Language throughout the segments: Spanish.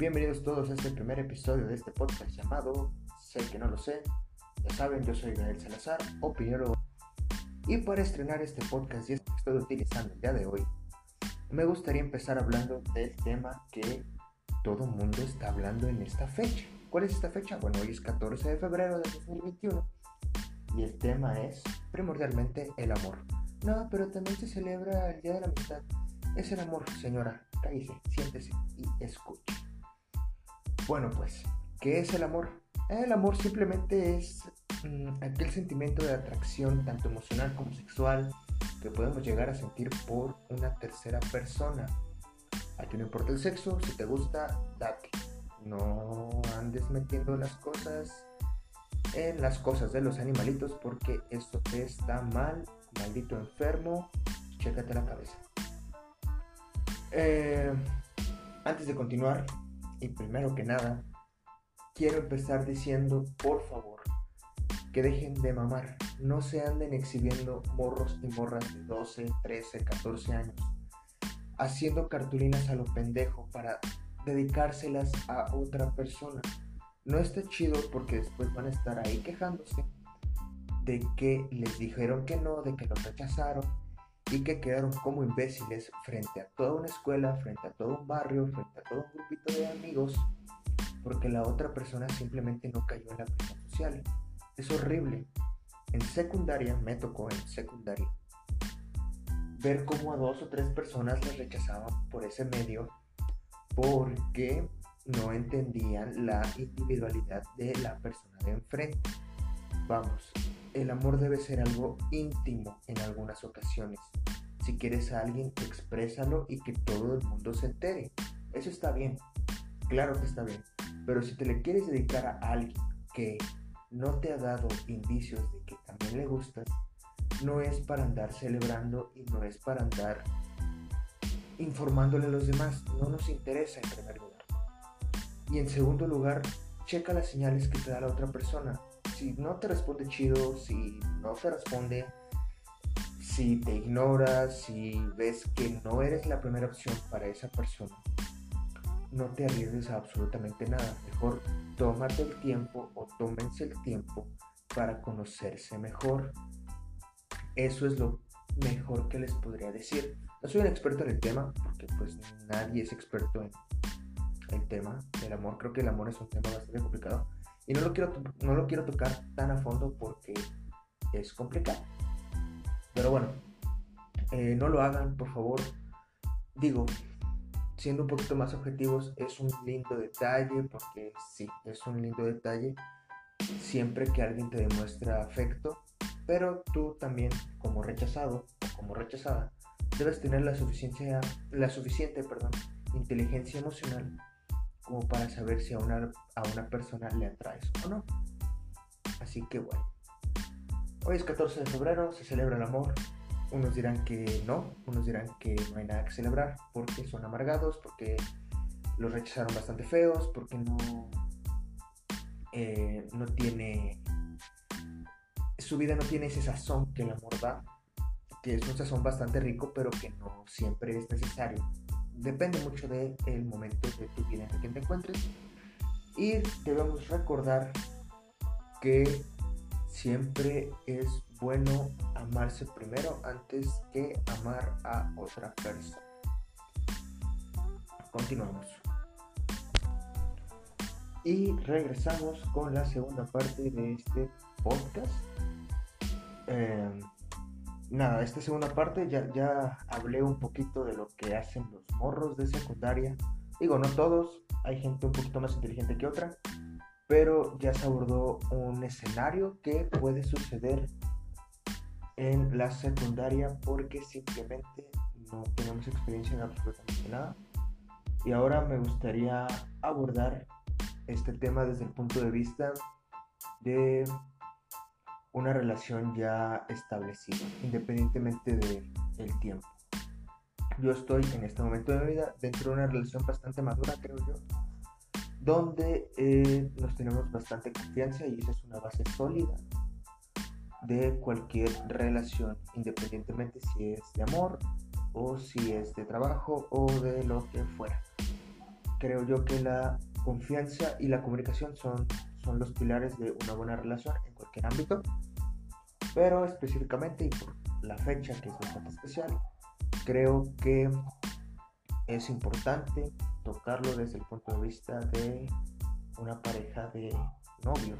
Bienvenidos todos a este primer episodio de este podcast llamado Sé que no lo sé. Ya saben, yo soy Gael Salazar, opiniólogo. Y para estrenar este podcast y este que estoy utilizando el día de hoy, me gustaría empezar hablando del tema que todo mundo está hablando en esta fecha. ¿Cuál es esta fecha? Bueno, hoy es 14 de febrero de 2021 y el tema es primordialmente el amor. No, pero también se celebra el Día de la Amistad. Es el amor, señora. Cállese, siéntese y escuche. Bueno, pues, ¿qué es el amor? El amor simplemente es mm, aquel sentimiento de atracción, tanto emocional como sexual, que podemos llegar a sentir por una tercera persona. Aquí no importa el sexo, si te gusta, date. No andes metiendo las cosas en las cosas de los animalitos porque esto está mal, maldito enfermo, chécate la cabeza. Eh, antes de continuar, y primero que nada, quiero empezar diciendo, por favor, que dejen de mamar. No se anden exhibiendo morros y morras de 12, 13, 14 años, haciendo cartulinas a lo pendejo para dedicárselas a otra persona. No está chido porque después van a estar ahí quejándose de que les dijeron que no, de que los rechazaron y que quedaron como imbéciles frente a toda una escuela, frente a todo un barrio, frente a todo un grupito de amigos, porque la otra persona simplemente no cayó en la presión social. Es horrible. En secundaria, me tocó en secundaria, ver cómo a dos o tres personas les rechazaban por ese medio porque no entendían la individualidad de la persona de enfrente. Vamos, el amor debe ser algo íntimo en algunas ocasiones. Si quieres a alguien, exprésalo y que todo el mundo se entere. Eso está bien, claro que está bien. Pero si te le quieres dedicar a alguien que no te ha dado indicios de que también le gustas, no es para andar celebrando y no es para andar informándole a los demás. No nos interesa en primer lugar. Y en segundo lugar, checa las señales que te da la otra persona si no te responde chido, si no te responde, si te ignora, si ves que no eres la primera opción para esa persona, no te arriesgues a absolutamente nada. Mejor tómate el tiempo o tómense el tiempo para conocerse mejor. Eso es lo mejor que les podría decir. No soy un experto en el tema, porque pues nadie es experto en el tema del amor. Creo que el amor es un tema bastante complicado y no lo quiero, no lo quiero tocar tan a fondo porque es complicado. Pero bueno, eh, no lo hagan, por favor. Digo, siendo un poquito más objetivos, es un lindo detalle, porque sí, es un lindo detalle siempre que alguien te demuestra afecto, pero tú también, como rechazado o como rechazada, debes tener la, suficiencia, la suficiente perdón, inteligencia emocional como para saber si a una, a una persona le atraes o no. Así que bueno. Hoy es 14 de febrero, se celebra el amor. Unos dirán que no, unos dirán que no hay nada que celebrar porque son amargados, porque los rechazaron bastante feos, porque no, eh, no tiene, su vida no tiene ese sazón que el amor da, que es un sazón bastante rico, pero que no siempre es necesario depende mucho del momento de tu vida en el que te encuentres. Y debemos recordar que siempre es bueno amarse primero antes que amar a otra persona. Continuamos. Y regresamos con la segunda parte de este podcast. Eh, nada, esta segunda parte ya, ya hablé un poquito de lo que hacen los morros de secundaria. Digo, no todos, hay gente un poquito más inteligente que otra, pero ya se abordó un escenario que puede suceder en la secundaria porque simplemente no tenemos experiencia en absolutamente nada. Y ahora me gustaría abordar este tema desde el punto de vista de una relación ya establecida, independientemente del tiempo. Yo estoy en este momento de mi vida dentro de una relación bastante madura, creo yo, donde eh, nos tenemos bastante confianza y esa es una base sólida de cualquier relación, independientemente si es de amor o si es de trabajo o de lo que fuera. creo yo que la confianza y la comunicación son, son los pilares de una buena relación en cualquier ámbito, pero específicamente y por la fecha que es bastante especial, creo que es importante tocarlo desde el punto de vista de una pareja de novios.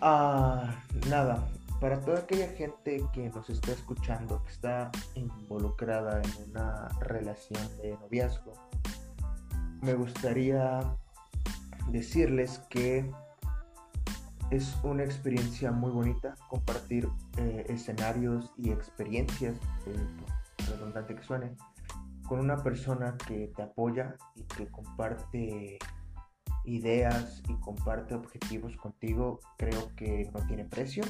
Ah, nada, para toda aquella gente que nos está escuchando, que está involucrada en una relación de noviazgo, me gustaría decirles que es una experiencia muy bonita compartir eh, escenarios y experiencias, eh, redundante que suene, con una persona que te apoya y que comparte ideas y comparte objetivos contigo, creo que no tiene precio.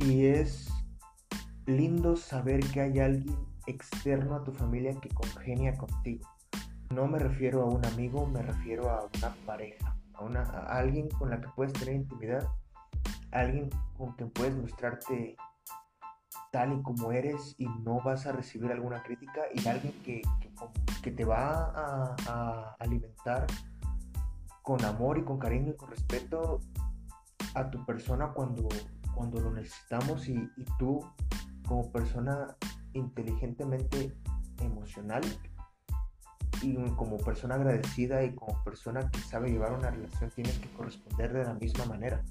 Y es lindo saber que hay alguien externo a tu familia que congenia contigo. No me refiero a un amigo, me refiero a una pareja, a, una, alguien con la que puedes tener intimidad, alguien con quien puedes mostrarte tal y como eres y no vas a recibir alguna crítica y alguien que, que, te va a, alimentar con amor y con cariño y con respeto a tu persona cuando, cuando lo necesitamos y, y tú como persona inteligentemente emocional y como persona agradecida y como persona que sabe llevar una relación tienes que corresponder de la misma manera.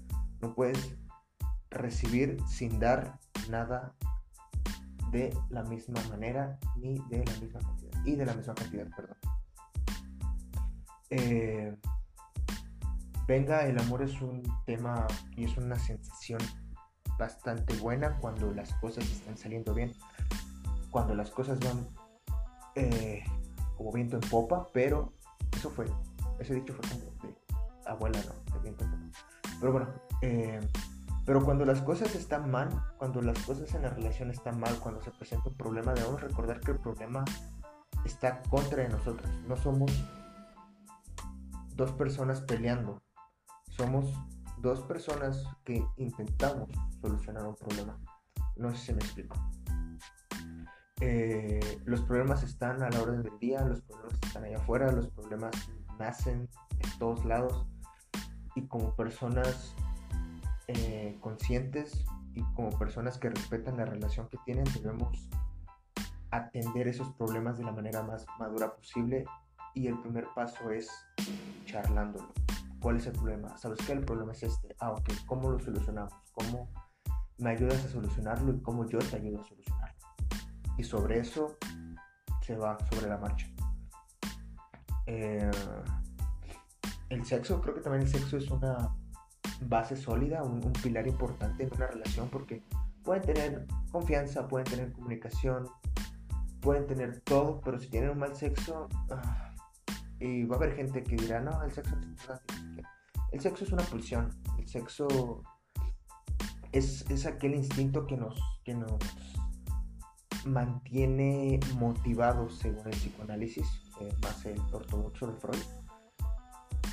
No puedes recibir sin dar nada de la misma manera ni de la misma cantidad. Y de la misma cantidad, perdón. Eh, venga, el amor es un tema y es una sensación bastante buena cuando las cosas están saliendo bien, cuando las cosas van eh, como en popa, pero eso fue, ese dicho fue como de abuela, no. Pero bueno, eh, pero cuando las cosas están mal, cuando las cosas en la relación están mal, cuando se presenta un problema, debemos recordar que el problema está contra de nosotros. No somos dos personas peleando. Somos dos personas que intentamos solucionar un problema. No sé si me explico. Eh, los problemas están a la hora del día, los problemas están allá afuera, los problemas nacen en todos lados. Y como personas eh, conscientes y como personas que respetan la relación que tienen, debemos atender esos problemas de la manera más madura posible y el primer paso es charlándolo. ¿Cuál es el problema? ¿Sabes qué? El problema es este. Ah, ok. ¿Cómo lo solucionamos? ¿Cómo me ayudas a solucionarlo y cómo yo te ayudo a solucionarlo? Y sobre eso se va sobre la marcha. Eh, el sexo, creo que también el sexo es una base sólida, un, pilar importante en una relación porque pueden tener confianza, pueden tener comunicación, pueden tener todo, pero si tienen un mal sexo, ah, y va a haber gente que dirá, no, el sexo es importante. El sexo es una pulsión, el sexo es, es aquel instinto que nos, que nos mantiene motivados según el psicoanálisis, eh, más el ortodoxo de Freud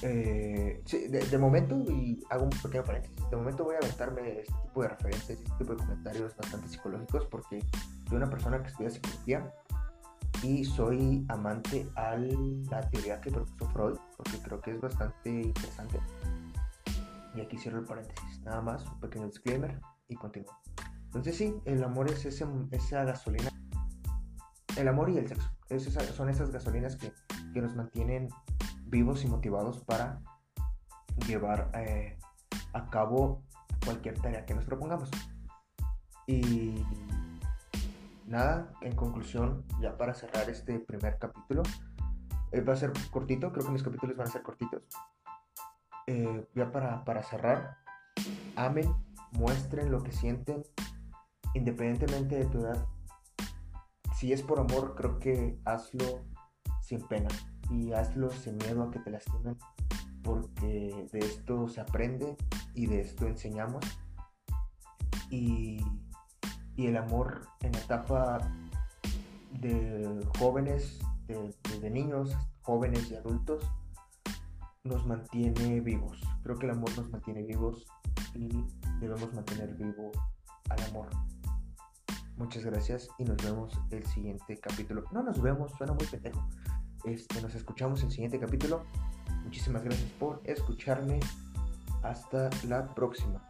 eh, de, momento, y hago un pequeño paréntesis, de momento voy a aventarme este tipo de referencias, este tipo de comentarios bastante psicológicos, porque soy una persona que estudia psicología y soy amante a la teoría que propuso Freud, porque creo que es bastante interesante. Y aquí cierro el paréntesis, nada más, un pequeño disclaimer y continúo. Entonces sí, el amor es ese, esa gasolina, el amor y el sexo, son esas gasolinas que, que nos mantienen vivos y motivados para llevar eh, a cabo cualquier tarea que nos propongamos. Y nada, en conclusión, ya para cerrar este primer capítulo, eh, va a ser cortito, creo que mis capítulos van a ser cortitos. Eh, ya para, para cerrar, amen, muestren lo que sienten, independientemente de tu edad. Si es por amor, creo que hazlo sin pena y hazlo sin miedo a que te lastimen, porque de esto se aprende y de esto enseñamos. Y, el amor en la etapa de jóvenes, de, niños, jóvenes y adultos, nos mantiene vivos. Creo que el amor nos mantiene vivos y debemos mantener vivo al amor. Muchas gracias y nos vemos el siguiente capítulo. No nos vemos, suena muy pendejo. Este, nos escuchamos el siguiente capítulo. Muchísimas gracias por escucharme. Hasta la próxima.